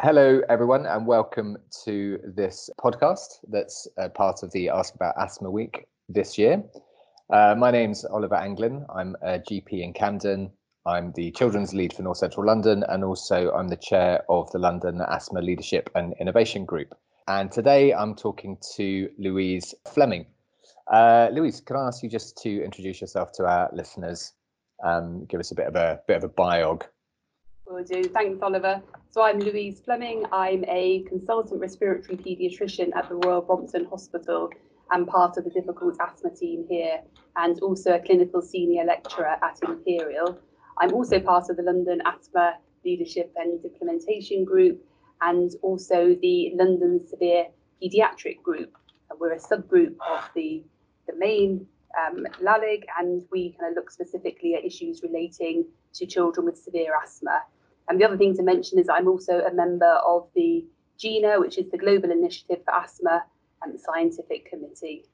Hello, everyone, and welcome to this podcast that's part of the Ask About Asthma Week this year. Uh, my name's Oliver Anglin. I'm a GP in Camden. I'm the children's lead for North Central London, and also I'm the chair of the London Asthma Leadership and Innovation Group. And today I'm talking to Louise Fleming. Uh, Louise, can I ask you just to introduce yourself to our listeners? Um, give us a bit of a bit of a biog. Will do. Thanks, Oliver. So I'm Louise Fleming. I'm a consultant respiratory paediatrician at the Royal Brompton Hospital and part of the difficult asthma team here, and also a clinical senior lecturer at Imperial. I'm also part of the London Asthma Leadership and Implementation Group and also the London Severe Paediatric Group. We're a subgroup of the, the main um, LALIG, and we kind of look specifically at issues relating to children with severe asthma. And the other thing to mention is I'm also a member of the GINA, which is the Global Initiative for Asthma and the Scientific Committee.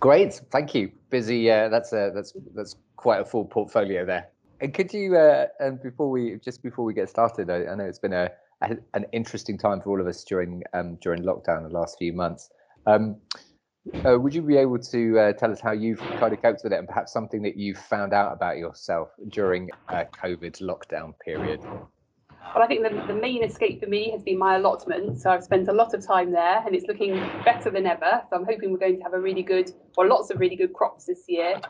Great, thank you. Busy. Uh, that's a, that's that's quite a full portfolio there. And could you, uh, and before we just before we get started, I, I know it's been a, a, an interesting time for all of us during um, during lockdown the last few months. Um, uh, would you be able to uh, tell us how you've kind of coped with it, and perhaps something that you found out about yourself during a COVID lockdown period? Well, I think the, the main escape for me has been my allotment. So I've spent a lot of time there and it's looking better than ever. So I'm hoping we're going to have a really good, or lots of really good crops this year.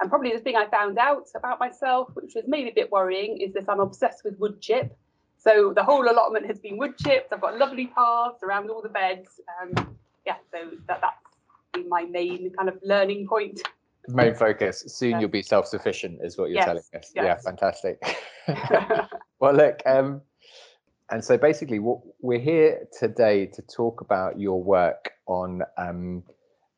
And probably the thing I found out about myself, which was maybe a bit worrying, is that I'm obsessed with wood chip. So the whole allotment has been wood chipped. I've got lovely paths around all the beds. Um, yeah, so that, that's been my main kind of learning point. Main focus. Soon yeah. you'll be self-sufficient, is what you're yes, telling us. yes. Yeah, fantastic. well, look, um, and so basically, what we're here today to talk about your work on um,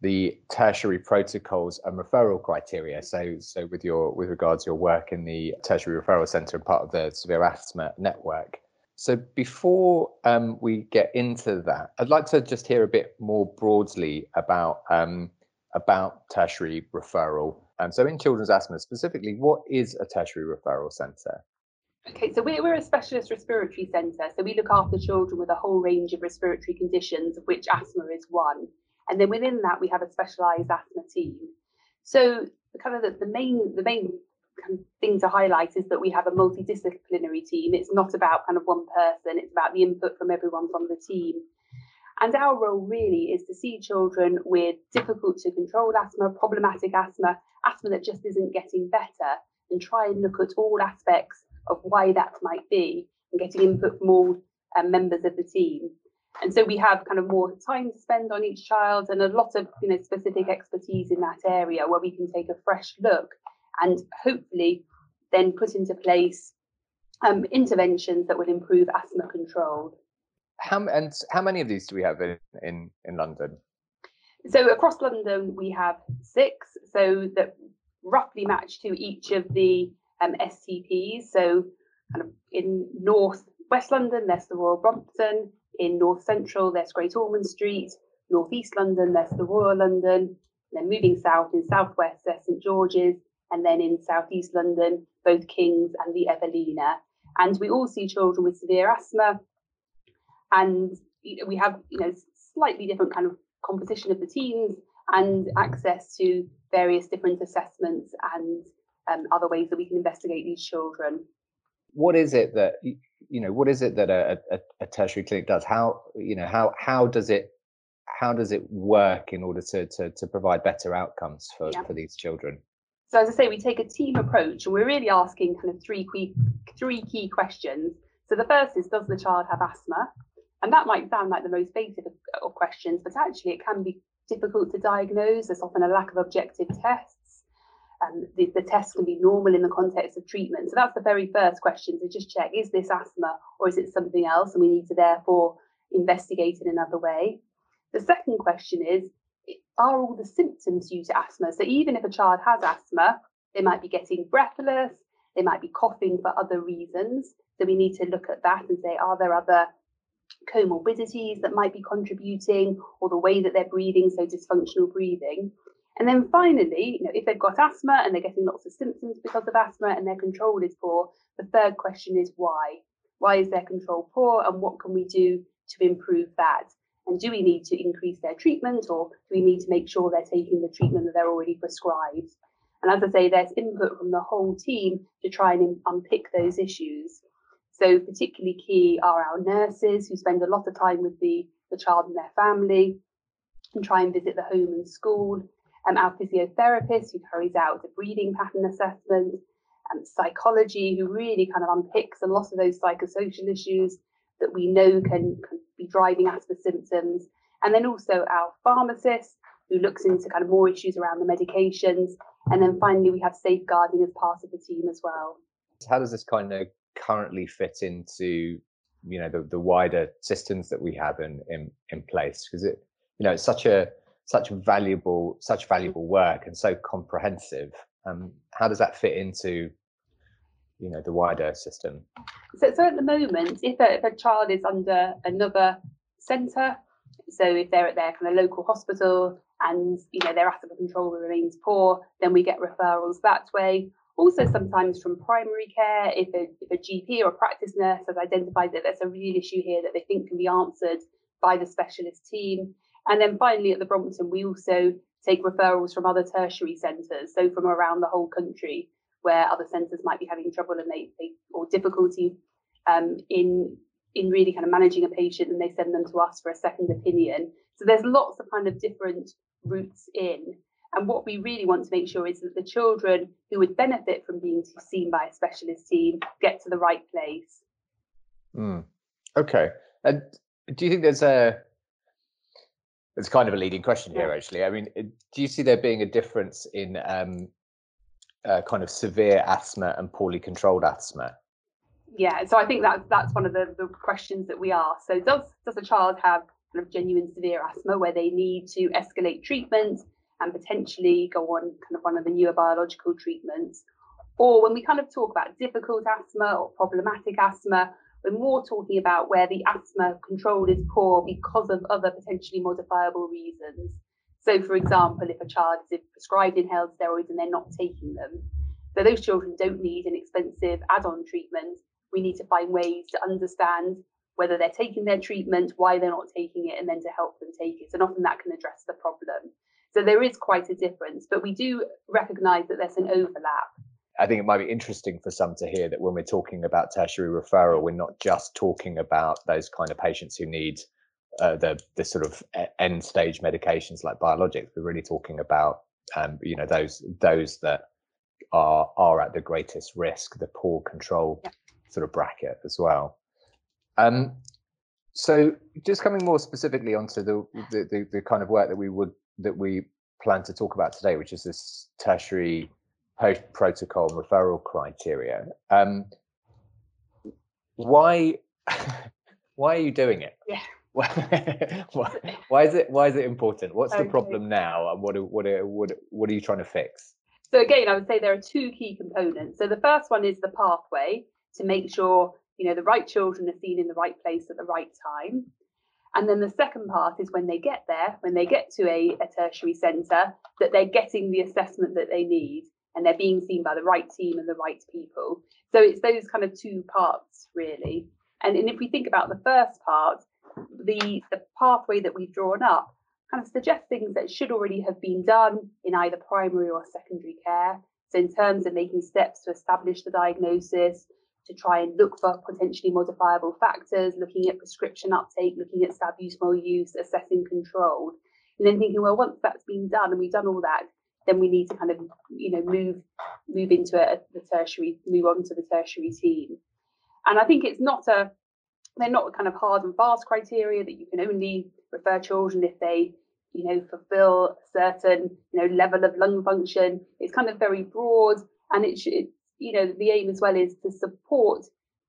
the tertiary protocols and referral criteria. So, so with your with regards to your work in the tertiary referral centre and part of the severe asthma network. So before um, we get into that, I'd like to just hear a bit more broadly about um, about tertiary referral. Um, so in children's asthma specifically, what is a tertiary referral centre? Okay, so we're, we're a specialist respiratory centre. So we look after children with a whole range of respiratory conditions, of which asthma is one. And then within that, we have a specialised asthma team. So kind of the, the main the main thing to highlight is that we have a multidisciplinary team. It's not about kind of one person, it's about the input from everyone from the team. And our role really is to see children with difficult to control asthma, problematic asthma, asthma that just isn't getting better, and try and look at all aspects of why that might be and getting input from all um, members of the team. And so we have kind of more time to spend on each child and a lot of you know specific expertise in that area where we can take a fresh look and hopefully then put into place um, interventions that will improve asthma control. How and how many of these do we have in in, in London? So across London we have six, so that roughly match to each of the um, STPs. So kind of in North West London, there's the Royal Brompton. In North Central, there's Great Ormond Street. North East London, there's the Royal London. then moving south in Southwest, there's St George's and then in southeast London, both Kings and the Evelina. And we all see children with severe asthma, and we have you know slightly different kind of composition of the teams and access to various different assessments and um, other ways that we can investigate these children. What is it that you know? What is it that a, a, a tertiary clinic does? How you know how how does it how does it work in order to to, to provide better outcomes for, yeah. for these children? So as I say, we take a team approach and we're really asking kind of three key, three key questions. So the first is, does the child have asthma? And that might sound like the most basic of, of questions, but actually it can be difficult to diagnose. There's often a lack of objective tests. And the, the tests can be normal in the context of treatment. So that's the very first question to just check, is this asthma or is it something else? And we need to therefore investigate in another way. The second question is, are all the symptoms due to asthma? So even if a child has asthma, they might be getting breathless, they might be coughing for other reasons. So we need to look at that and say, are there other comorbidities that might be contributing or the way that they're breathing, so dysfunctional breathing. And then finally, you know, if they've got asthma and they're getting lots of symptoms because of asthma and their control is poor, the third question is why. Why is their control poor? And what can we do to improve that? And do we need to increase their treatment or do we need to make sure they're taking the treatment that they're already prescribed? And as I say, there's input from the whole team to try and unpick those issues. So particularly key are our nurses who spend a lot of time with the, the child and their family and try and visit the home and school. Um, our physiotherapist who carries out a breathing pattern assessment, and psychology who really kind of unpicks a lot of those psychosocial issues that we know can, can be driving asthma symptoms. And then also our pharmacist who looks into kind of more issues around the medications. And then finally, we have safeguarding as part of the team as well. How does this kind of currently fit into you know the, the wider systems that we have in in, in place because it you know it's such a such valuable such valuable work and so comprehensive um how does that fit into you know the wider system so, so at the moment if a, if a child is under another center so if they're at their kind of local hospital and you know their asthma control remains poor then we get referrals that way also, sometimes from primary care, if a, if a GP or a practice nurse has identified that there's a real issue here that they think can be answered by the specialist team. And then finally, at the Brompton, we also take referrals from other tertiary centres, so from around the whole country, where other centres might be having trouble and they, they or difficulty um, in in really kind of managing a patient, and they send them to us for a second opinion. So there's lots of kind of different routes in. And what we really want to make sure is that the children who would benefit from being seen by a specialist team get to the right place. Mm. Okay. And do you think there's a it's kind of a leading question here, actually. I mean, do you see there being a difference in um, uh, kind of severe asthma and poorly controlled asthma? Yeah, so I think that's that's one of the, the questions that we ask. So, does does a child have kind of genuine severe asthma where they need to escalate treatment and potentially go on kind of one of the newer biological treatments. Or when we kind of talk about difficult asthma or problematic asthma, we're more talking about where the asthma control is poor because of other potentially modifiable reasons. So, for example, if a child is prescribed inhaled steroids and they're not taking them, so those children don't need an expensive add on treatment. We need to find ways to understand whether they're taking their treatment, why they're not taking it, and then to help them take it. And often that can address the problem. So there is quite a difference, but we do recognize that there's an overlap. I think it might be interesting for some to hear that when we're talking about tertiary referral, we're not just talking about those kind of patients who need uh, the the sort of end stage medications like biologics. We're really talking about um, you know those those that are are at the greatest risk, the poor control yeah. sort of bracket as well. Um, so just coming more specifically onto the, the, the the kind of work that we would that we plan to talk about today, which is this tertiary post protocol referral criteria. Um, why why are you doing it? Yeah. why, why, is it why is it important? What's okay. the problem now, and what what what what are you trying to fix? So again, I would say there are two key components. So the first one is the pathway to make sure you know the right children are seen in the right place at the right time. And then the second part is when they get there, when they get to a, a tertiary centre, that they're getting the assessment that they need and they're being seen by the right team and the right people. So it's those kind of two parts, really. And, and if we think about the first part, the, the pathway that we've drawn up kind of suggests things that should already have been done in either primary or secondary care. So, in terms of making steps to establish the diagnosis, to try and look for potentially modifiable factors, looking at prescription uptake, looking at salbutamol use, assessing control, and then thinking, well, once that's been done and we've done all that, then we need to kind of, you know, move move into a, the tertiary, move on to the tertiary team. And I think it's not a, they're not kind of hard and fast criteria that you can only refer children if they, you know, fulfill a certain, you know, level of lung function. It's kind of very broad, and it should, you know, the aim as well is to support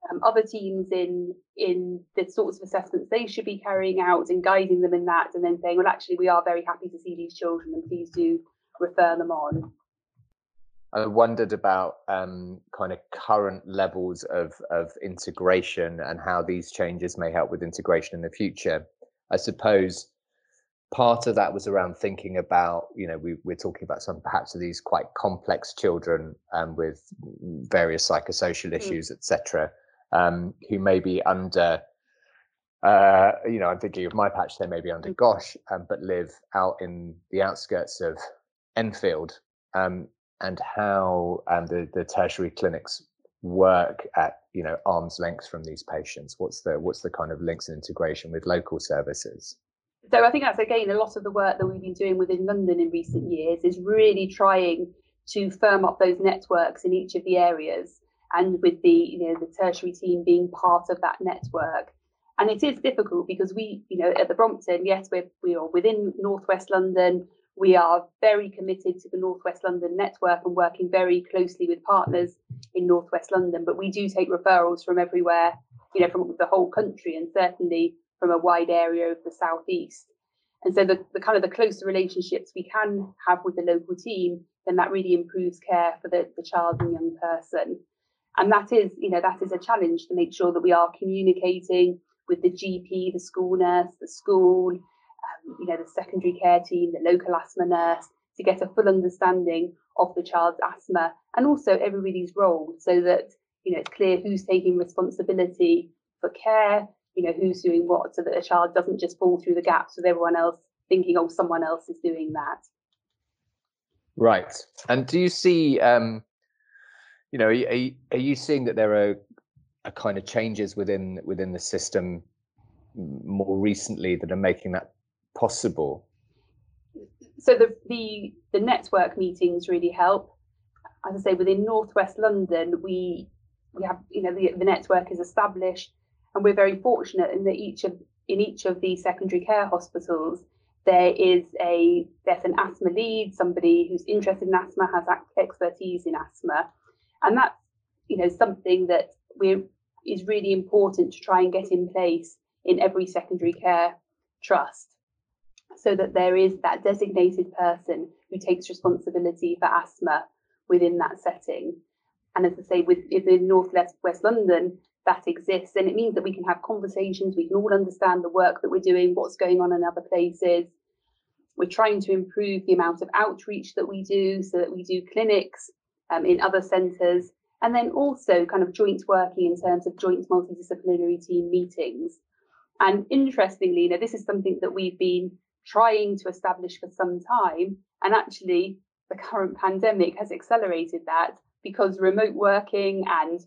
um, other teams in in the sorts of assessments they should be carrying out and guiding them in that, and then saying, well, actually, we are very happy to see these children, and please do refer them on. I wondered about um, kind of current levels of of integration and how these changes may help with integration in the future. I suppose part of that was around thinking about you know we, we're talking about some perhaps of these quite complex children um, with various psychosocial mm. issues mm. etc um, who may be under, uh, you know, I'm thinking of my patch, they may be under GOSH, um, but live out in the outskirts of Enfield, um, and how um, the, the tertiary clinics work at you know arm's length from these patients. What's the what's the kind of links and integration with local services? So i think that's again a lot of the work that we've been doing within london in recent years is really trying to firm up those networks in each of the areas and with the you know the tertiary team being part of that network. And it is difficult because we you know at the brompton yes we're we are within northwest london we are very committed to the Northwest London network and working very closely with partners in Northwest London. But we do take referrals from everywhere, you know, from the whole country and certainly from a wide area of the southeast. And so the, the kind of the closer relationships we can have with the local team, then that really improves care for the, the child and young person. And that is, you know, that is a challenge to make sure that we are communicating with the GP, the school nurse, the school, um, you know, the secondary care team, the local asthma nurse, to get a full understanding of the child's asthma and also everybody's role so that, you know, it's clear who's taking responsibility for care, you know, who's doing what so that a child doesn't just fall through the gaps with everyone else thinking, oh, someone else is doing that. Right. And do you see, um, you know, are you, are you seeing that there are, a kind of changes within within the system more recently that are making that possible? So the the the network meetings really help. As I say, within Northwest London, we we have you know the, the network is established, and we're very fortunate in that each of in each of the secondary care hospitals there is a there's an asthma lead, somebody who's interested in asthma, has expertise in asthma, and that's you know something that we is really important to try and get in place in every secondary care trust so that there is that designated person who takes responsibility for asthma within that setting. And as I say, with in North West London, that exists, and it means that we can have conversations. We can all understand the work that we're doing, what's going on in other places. We're trying to improve the amount of outreach that we do, so that we do clinics um, in other centres, and then also kind of joint working in terms of joint multidisciplinary team meetings. And interestingly, you know, this is something that we've been trying to establish for some time. And actually, the current pandemic has accelerated that because remote working and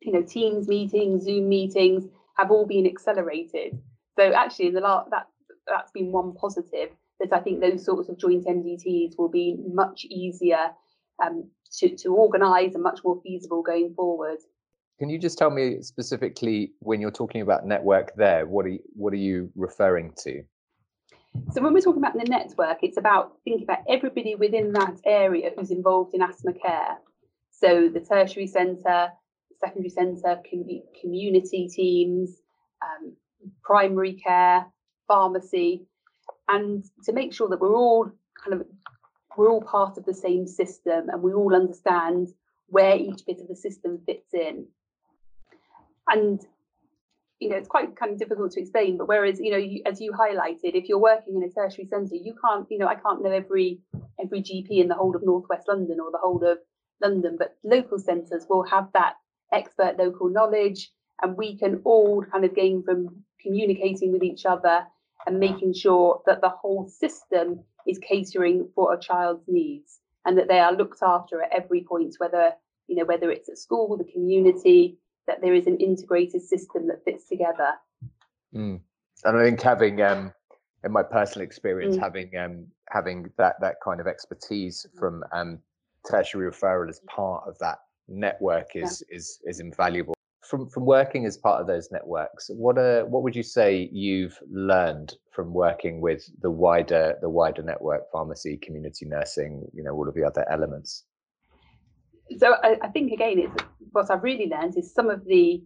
you know Teams meetings, Zoom meetings have all been accelerated. So actually, in the last that that's been one positive that I think those sorts of joint MDTs will be much easier um, to to organise and much more feasible going forward. Can you just tell me specifically when you're talking about network there, what are you, what are you referring to? So when we're talking about the network, it's about thinking about everybody within that area who's involved in asthma care. So the tertiary centre, secondary centre, community teams, um, primary care, pharmacy, and to make sure that we're all kind of we're all part of the same system and we all understand where each bit of the system fits in. And you know, it's quite kind of difficult to explain. But whereas, you know, you, as you highlighted, if you're working in a tertiary centre, you can't, you know, I can't know every every GP in the whole of Northwest London or the whole of London, but local centres will have that expert local knowledge, and we can all kind of gain from communicating with each other and making sure that the whole system is catering for a child's needs and that they are looked after at every point, whether you know whether it's at school, the community, that there is an integrated system that fits together. Mm. And I think having, um, in my personal experience, mm. having um, having that that kind of expertise mm. from um, tertiary referral as part of that network is yeah. is is invaluable. From from working as part of those networks, what are what would you say you've learned from working with the wider the wider network, pharmacy, community nursing, you know, all of the other elements? So I, I, think again, it's what I've really learned is some of the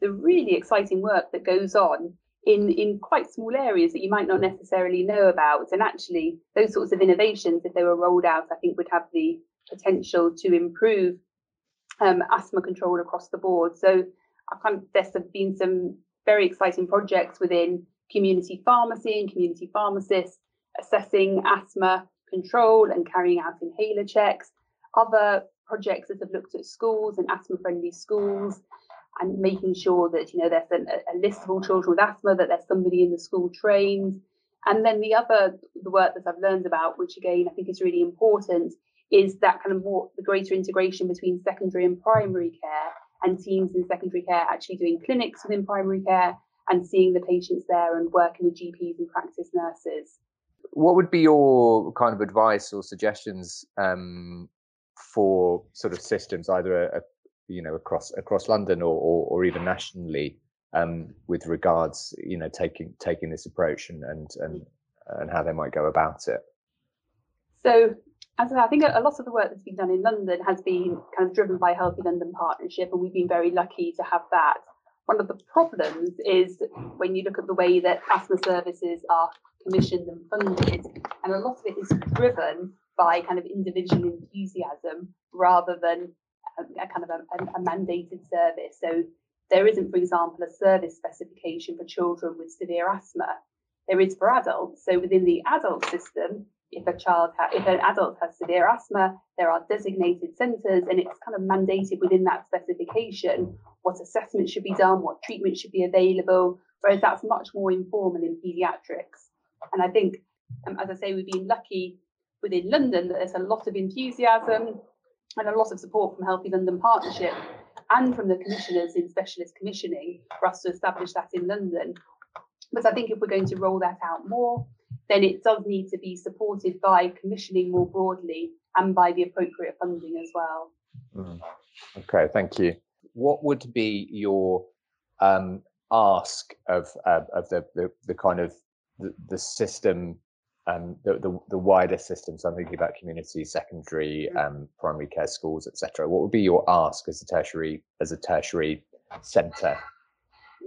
the really exciting work that goes on in in quite small areas that you might not necessarily know about. And actually, those sorts of innovations, if they were rolled out, I think would have the potential to improve um, asthma control across the board. So I've kind of there's been some very exciting projects within community pharmacy and community pharmacists assessing asthma control and carrying out inhaler checks. Other projects that have looked at schools and asthma friendly schools. and making sure that you know there's a, a list of all children with asthma, that there's somebody in the school trained. And then the other the work that I've learned about, which again I think is really important, is that kind of more the greater integration between secondary and primary care and teams in secondary care actually doing clinics within primary care and seeing the patients there and working with GPs and practice nurses. What would be your kind of advice or suggestions um, for sort of systems, either a, a, you know across across London or or, or even nationally, um, with regards you know taking taking this approach and and and, and how they might go about it? So as I think a lot of the work that's been done in London has been kind of driven by Healthy London Partnership, and we've been very lucky to have that. One of the problems is when you look at the way that asthma services are commissioned and funded, and a lot of it is driven by kind of individual enthusiasm rather than a, a kind of a, a, mandated service. So there isn't, for example, a service specification for children with severe asthma. There is for adults. So within the adult system, if a child, ha- if an adult has severe asthma, there are designated centres, and it's kind of mandated within that specification what assessment should be done, what treatment should be available. Whereas that's much more informal in paediatrics. And I think, um, as I say, we've been lucky within London that there's a lot of enthusiasm and a lot of support from Healthy London Partnership and from the commissioners in specialist commissioning for us to establish that in London. But I think if we're going to roll that out more, then it does need to be supported by commissioning more broadly and by the appropriate funding as well. Mm. Okay, thank you. What would be your um, ask of uh, of the, the, the kind of the, the system, um, the, the, the wider system? So I'm thinking about community, secondary, mm. um, primary care schools, etc. What would be your ask as a tertiary as a tertiary centre?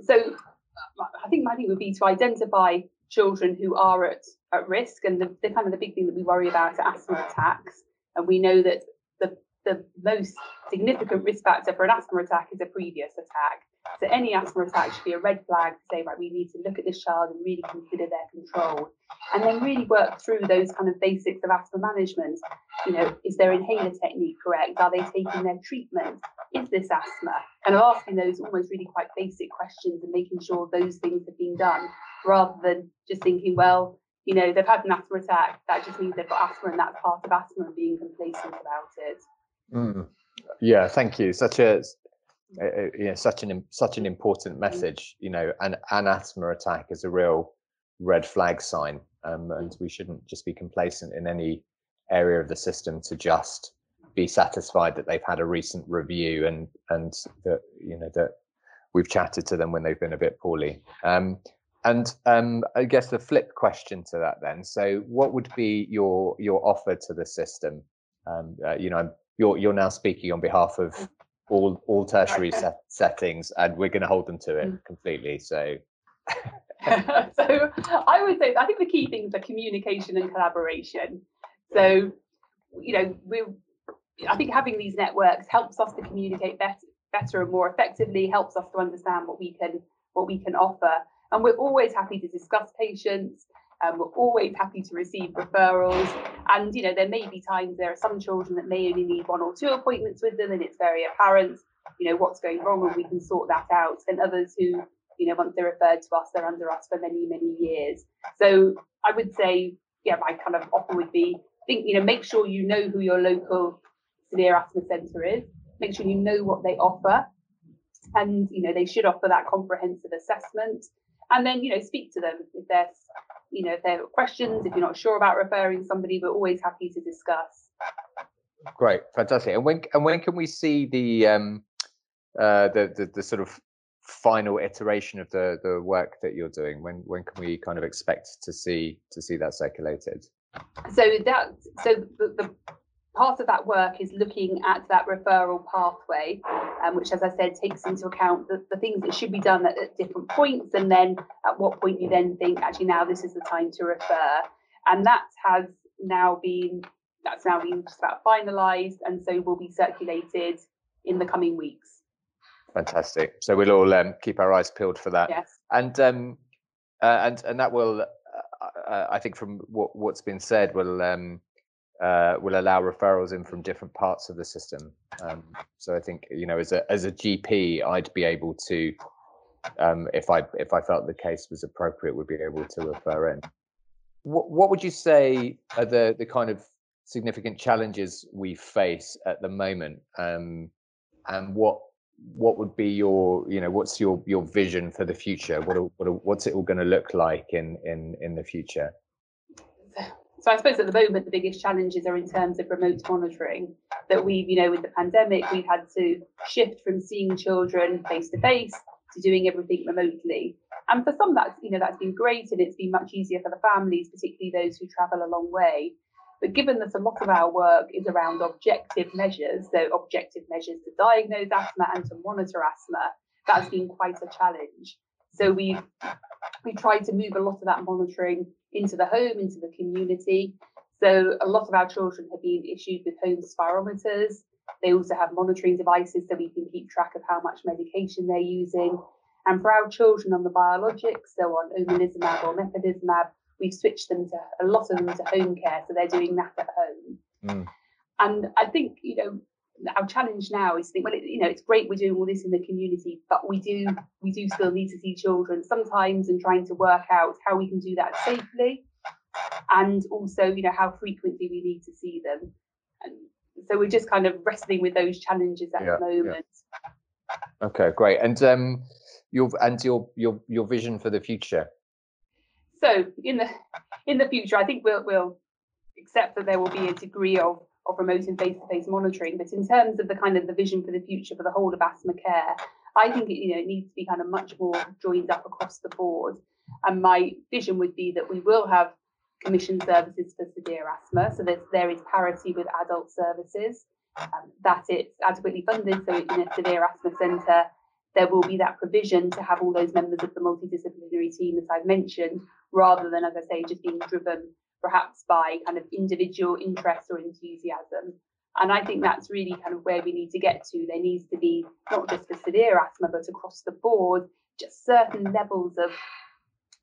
So I think my thing would be to identify children who are at, at risk. And the, the kind of the big thing that we worry about are asthma attacks. And we know that the, the most significant risk factor for an asthma attack is a previous attack. So any asthma attack should be a red flag to say, right, we need to look at this child and really consider their control. And then really work through those kind of basics of asthma management. You know, is their inhaler technique correct? Are they taking their treatment? Is this asthma? Kind of asking those almost really quite basic questions and making sure those things have been done rather than just thinking, well, you know, they've had an asthma attack. That just means they've got asthma, and that's part of asthma, and being complacent about it. Mm. Yeah, thank you. Such a uh, you know, such an such an important mm. message. You know, an an asthma attack is a real red flag sign, um, and we shouldn't just be complacent in any area of the system to just be satisfied that they've had a recent review and and that you know that we've chatted to them when they've been a bit poorly. Um, and um, I guess the flip question to that then. So, what would be your your offer to the system? Um, uh, you know, you're you're now speaking on behalf of mm. All all tertiary set, settings, and we're going to hold them to it mm. completely. So. so I would say I think the key things are communication and collaboration. So, you know, we I think having these networks helps us to communicate better, better and more effectively, helps us to understand what we can what we can offer. And we're always happy to discuss patients. Um, we're always happy to receive referrals. And, you know, there may be times there are some children that may only need one or two appointments with them, and it's very apparent, you know, what's going wrong, and we can sort that out. And others who, you know, once they're referred to us, they're under us for many, many years. So I would say, yeah, my kind of offer would be think, you know, make sure you know who your local severe asthma centre is, make sure you know what they offer. And, you know, they should offer that comprehensive assessment and then you know speak to them if there's you know if there are questions if you're not sure about referring somebody we're always happy to discuss. Great fantastic. And when and when can we see the um uh the the, the sort of final iteration of the the work that you're doing? When when can we kind of expect to see to see that circulated? So that so the, the part of that work is looking at that referral pathway, um, which, as I said, takes into account the, the things that should be done at, at, different points, and then at what point you then think, actually, now this is the time to refer. And that has now been that's now been just about finalised, and so will be circulated in the coming weeks. Fantastic. So we'll all um, keep our eyes peeled for that. Yes. And um, uh, and and that will, uh, uh I think, from what what's been said, will um, uh, will allow referrals in from different parts of the system. Um, so I think you know, as a as a GP, I'd be able to, um, if I if I felt the case was appropriate, would be able to refer in. What what would you say are the the kind of significant challenges we face at the moment, um, and what what would be your you know what's your your vision for the future? What what what's it all going to look like in in in the future? So I suppose at the moment the biggest challenges are in terms of remote monitoring. That we've, you know, with the pandemic, we've had to shift from seeing children face to face to doing everything remotely. And for some, that's you know that's been great, and it's been much easier for the families, particularly those who travel a long way. But given that a lot of our work is around objective measures, so objective measures to diagnose asthma and to monitor asthma, that's been quite a challenge. So we've we tried to move a lot of that monitoring into the home, into the community. So a lot of our children have been issued with home spirometers. They also have monitoring devices so we can keep track of how much medication they're using. And for our children on the biologics, so on omalizumab or mepolizumab, we've switched them to a lot of them to home care, so they're doing that at home. Mm. And I think you know our challenge now is to think, well, it, you know, it's great we're doing all this in the community, but we do we do still need to see children sometimes and trying to work out how we can do that safely, and also you know how frequently we need to see them. And so we're just kind of wrestling with those challenges at yeah, the moment. Yeah. Okay, great. And um, your and your your your vision for the future. So in the in the future, I think we'll we'll accept that there will be a degree of of remote and face-to-face monitoring. But in terms of the kind of the vision for the future for the whole of asthma care, I think it, you know it needs to be kind of much more joined up across the board. And my vision would be that we will have commission services for severe asthma, so that there is parity with adult services, um, that it's adequately funded. So in a severe asthma centre, there will be that provision to have all those members of the multidisciplinary team that I've mentioned, rather than, as I say, just being driven perhaps by kind of individual interest or enthusiasm. And I think that's really kind of where we need to get to. There needs to be not just for severe asthma, but across the board, just certain levels of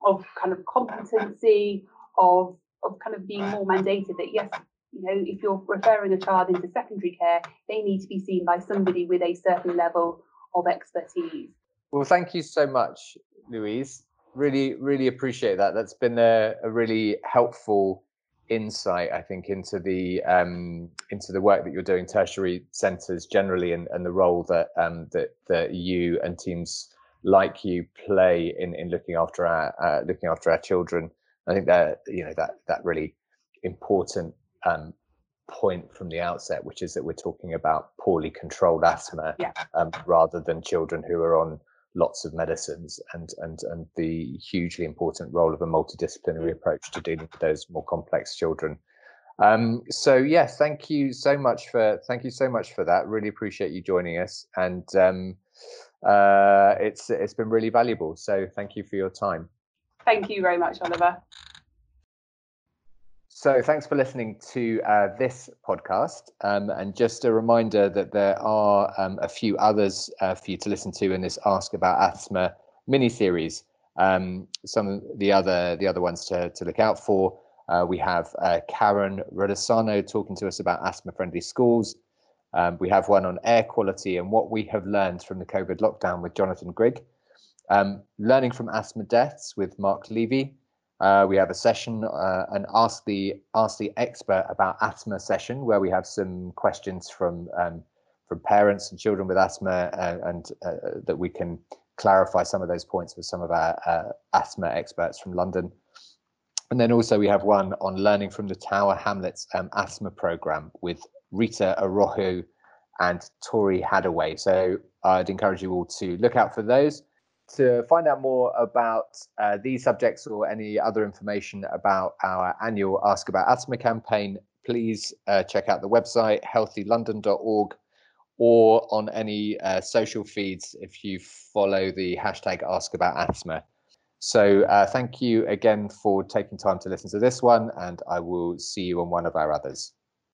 of kind of competency, of of kind of being more mandated that yes, you know, if you're referring a child into secondary care, they need to be seen by somebody with a certain level of expertise. Well, thank you so much, Louise really really appreciate that that's been a, a really helpful insight i think into the um, into the work that you're doing tertiary centers generally and, and the role that um, that that you and teams like you play in in looking after our uh, looking after our children i think that you know that that really important um, point from the outset which is that we're talking about poorly controlled asthma yeah. Um, rather than children who are on lots of medicines and and and the hugely important role of a multidisciplinary approach to dealing with those more complex children. Um, so yes, thank you so much for thank you so much for that. Really appreciate you joining us, and um, uh, it's it's been really valuable. So thank you for your time. Thank you very much, Oliver. So, thanks for listening to uh, this podcast. Um, and just a reminder that there are um, a few others uh, for you to listen to in this Ask About Asthma mini series. Um, some of the other the other ones to, to look out for. Uh, we have uh, Karen Rodasano talking to us about asthma friendly schools. Um, we have one on air quality and what we have learned from the COVID lockdown with Jonathan Grigg. Um, learning from asthma deaths with Mark Levy uh, we have a session, uh, an ask the ask the expert about asthma session, where we have some questions from um, from parents and children with asthma, uh, and uh, that we can clarify some of those points with some of our uh, asthma experts from London. And then also we have one on learning from the Tower Hamlets um, asthma program with Rita Arojo and Tori Hadaway. So I'd encourage you all to look out for those. To find out more about uh, these subjects or any other information about our annual Ask About Asthma campaign, please uh, check out the website healthylondon.org or on any uh, social feeds if you follow the hashtag Ask About Asthma. So uh, thank you again for taking time to listen to this one, and I will see you on one of our others.